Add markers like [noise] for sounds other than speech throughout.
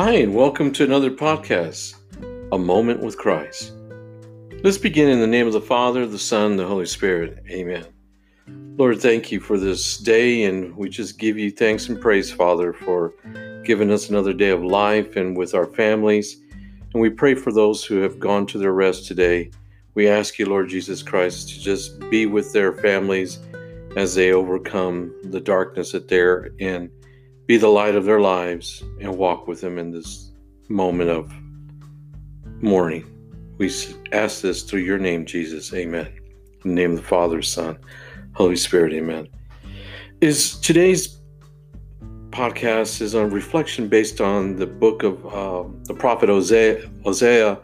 Hi, and welcome to another podcast, A Moment with Christ. Let's begin in the name of the Father, the Son, the Holy Spirit. Amen. Lord, thank you for this day, and we just give you thanks and praise, Father, for giving us another day of life and with our families. And we pray for those who have gone to their rest today. We ask you, Lord Jesus Christ, to just be with their families as they overcome the darkness that they're in be the light of their lives and walk with them in this moment of mourning. We ask this through your name, Jesus. Amen. In the name of the Father, Son, Holy Spirit. Amen. Is today's podcast is a reflection based on the book of uh, the prophet Hosea, Hosea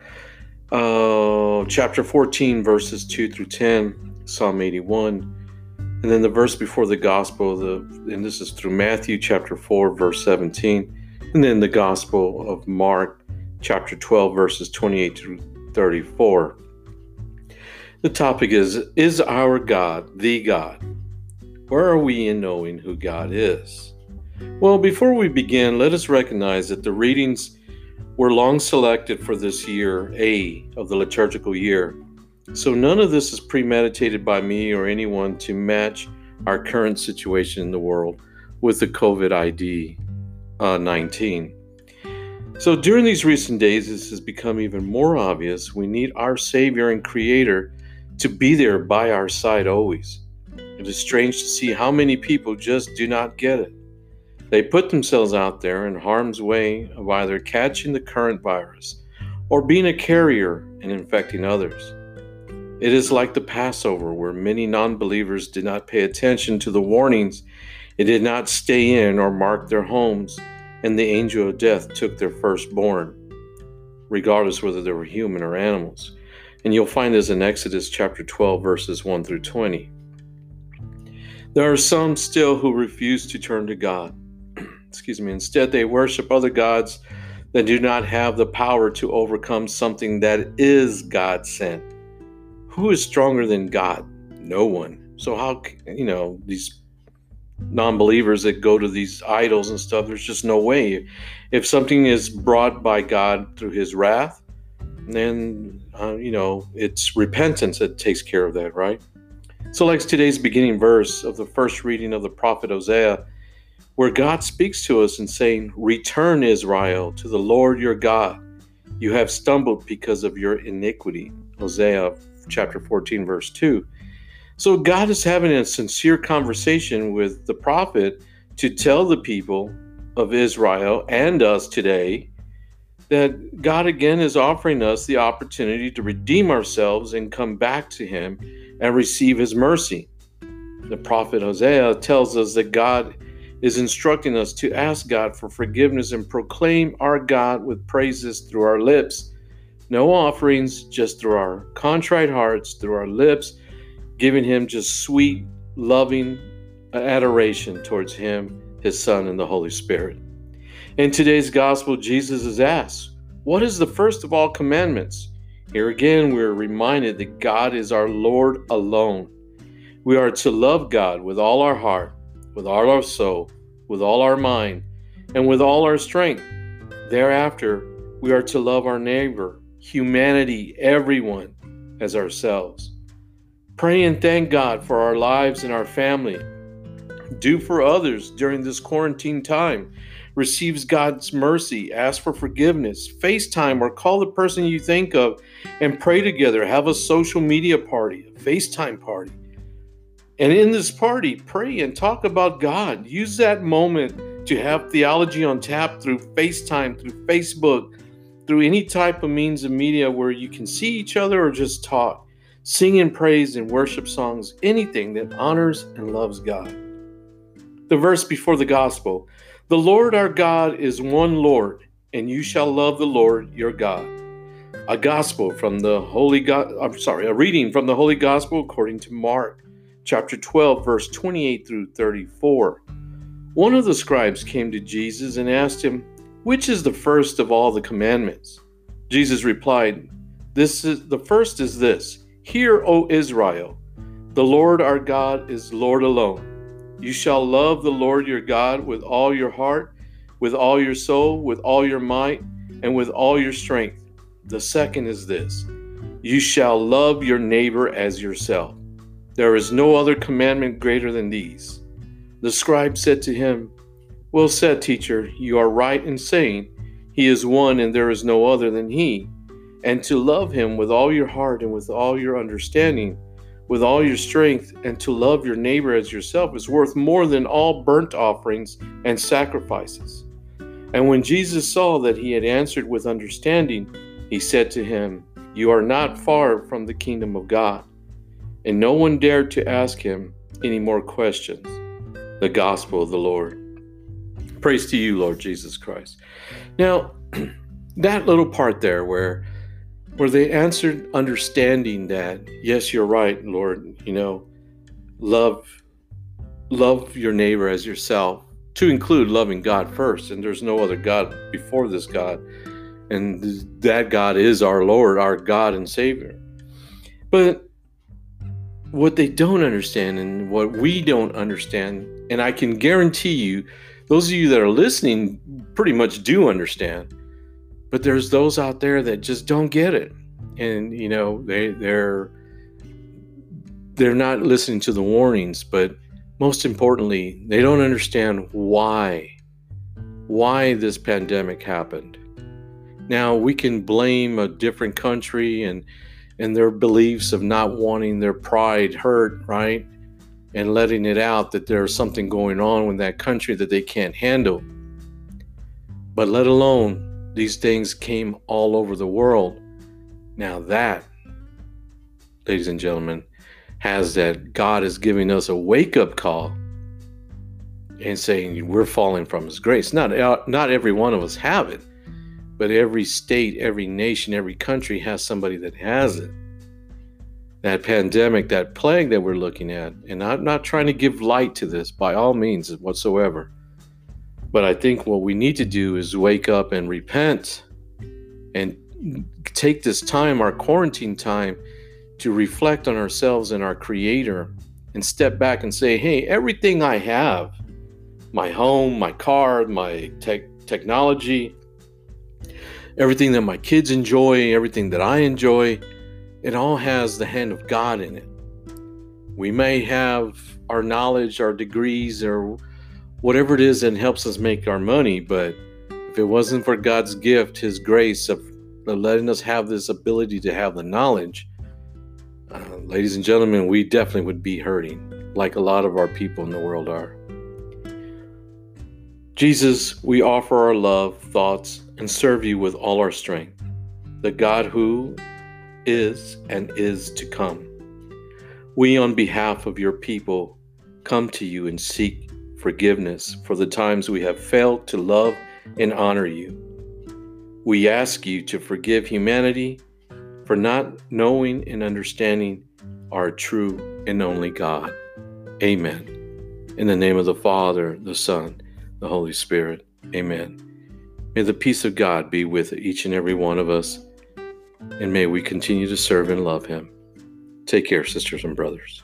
uh, chapter 14, verses 2 through 10, Psalm 81 and then the verse before the gospel, the and this is through Matthew chapter 4, verse 17, and then the gospel of Mark chapter 12, verses 28 through 34. The topic is Is our God the God? Where are we in knowing who God is? Well, before we begin, let us recognize that the readings were long selected for this year A of the liturgical year so none of this is premeditated by me or anyone to match our current situation in the world with the COVID ID uh, 19. So during these recent days, this has become even more obvious. We need our Savior and Creator to be there by our side always. It is strange to see how many people just do not get it. They put themselves out there in harm's way of either catching the current virus or being a carrier and infecting others. It is like the Passover, where many non believers did not pay attention to the warnings. It did not stay in or mark their homes, and the angel of death took their firstborn, regardless whether they were human or animals. And you'll find this in Exodus chapter 12, verses 1 through 20. There are some still who refuse to turn to God. [clears throat] Excuse me. Instead, they worship other gods that do not have the power to overcome something that is God sent. Who is stronger than God? No one. So how you know these non-believers that go to these idols and stuff? There's just no way. If something is brought by God through His wrath, then uh, you know it's repentance that takes care of that, right? So, like today's beginning verse of the first reading of the prophet Hosea, where God speaks to us and saying, Return, Israel, to the Lord your God. You have stumbled because of your iniquity. Hosea chapter 14, verse 2. So God is having a sincere conversation with the prophet to tell the people of Israel and us today that God again is offering us the opportunity to redeem ourselves and come back to Him and receive His mercy. The prophet Hosea tells us that God is instructing us to ask God for forgiveness and proclaim our God with praises through our lips no offerings, just through our contrite hearts, through our lips, giving Him just sweet, loving adoration towards Him, His Son, and the Holy Spirit. In today's gospel, Jesus is asked, What is the first of all commandments? Here again, we are reminded that God is our Lord alone. We are to love God with all our heart, with all our soul, with all our mind, and with all our strength. Thereafter, we are to love our neighbor humanity, everyone, as ourselves. Pray and thank God for our lives and our family. Do for others during this quarantine time. Receives God's mercy, ask for forgiveness, FaceTime or call the person you think of and pray together. Have a social media party, a FaceTime party. And in this party, pray and talk about God. Use that moment to have theology on tap through FaceTime, through Facebook, through any type of means of media where you can see each other or just talk, sing and praise and worship songs, anything that honors and loves God. The verse before the gospel The Lord our God is one Lord, and you shall love the Lord your God. A gospel from the Holy God, I'm sorry, a reading from the Holy Gospel according to Mark, chapter 12, verse 28 through 34. One of the scribes came to Jesus and asked him, which is the first of all the commandments? Jesus replied, This is the first is this Hear, O Israel, the Lord our God is Lord alone. You shall love the Lord your God with all your heart, with all your soul, with all your might, and with all your strength. The second is this You shall love your neighbor as yourself. There is no other commandment greater than these. The scribe said to him, Well said, teacher, you are right in saying, He is one and there is no other than He, and to love Him with all your heart and with all your understanding with all your strength and to love your neighbor as yourself is worth more than all burnt offerings and sacrifices. And when Jesus saw that he had answered with understanding, he said to him, You are not far from the kingdom of God. And no one dared to ask him any more questions. The gospel of the Lord. Praise to you, Lord Jesus Christ. Now, [clears throat] that little part there where where they answered understanding that yes you're right lord you know love love your neighbor as yourself to include loving god first and there's no other god before this god and that god is our lord our god and savior but what they don't understand and what we don't understand and i can guarantee you those of you that are listening pretty much do understand but there's those out there that just don't get it. And you know they they're they're not listening to the warnings but most importantly they don't understand why why this pandemic happened. Now we can blame a different country and and their beliefs of not wanting their pride hurt right and letting it out that there's something going on in that country that they can't handle but let alone these things came all over the world. Now, that, ladies and gentlemen, has that God is giving us a wake up call and saying we're falling from His grace. Not, uh, not every one of us have it, but every state, every nation, every country has somebody that has it. That pandemic, that plague that we're looking at, and I'm not trying to give light to this by all means whatsoever. But I think what we need to do is wake up and repent and take this time, our quarantine time, to reflect on ourselves and our Creator and step back and say, hey, everything I have my home, my car, my tech, technology, everything that my kids enjoy, everything that I enjoy, it all has the hand of God in it. We may have our knowledge, our degrees, or whatever it is that helps us make our money. But if it wasn't for God's gift, His grace of letting us have this ability to have the knowledge, uh, ladies and gentlemen, we definitely would be hurting, like a lot of our people in the world are. Jesus, we offer our love, thoughts, and serve you with all our strength, the God who is and is to come. We, on behalf of your people, come to you and seek forgiveness for the times we have failed to love and honor you. We ask you to forgive humanity for not knowing and understanding our true and only God. Amen. In the name of the Father, the Son, the Holy Spirit. Amen. May the peace of God be with each and every one of us, and may we continue to serve and love Him. Take care, sisters and brothers.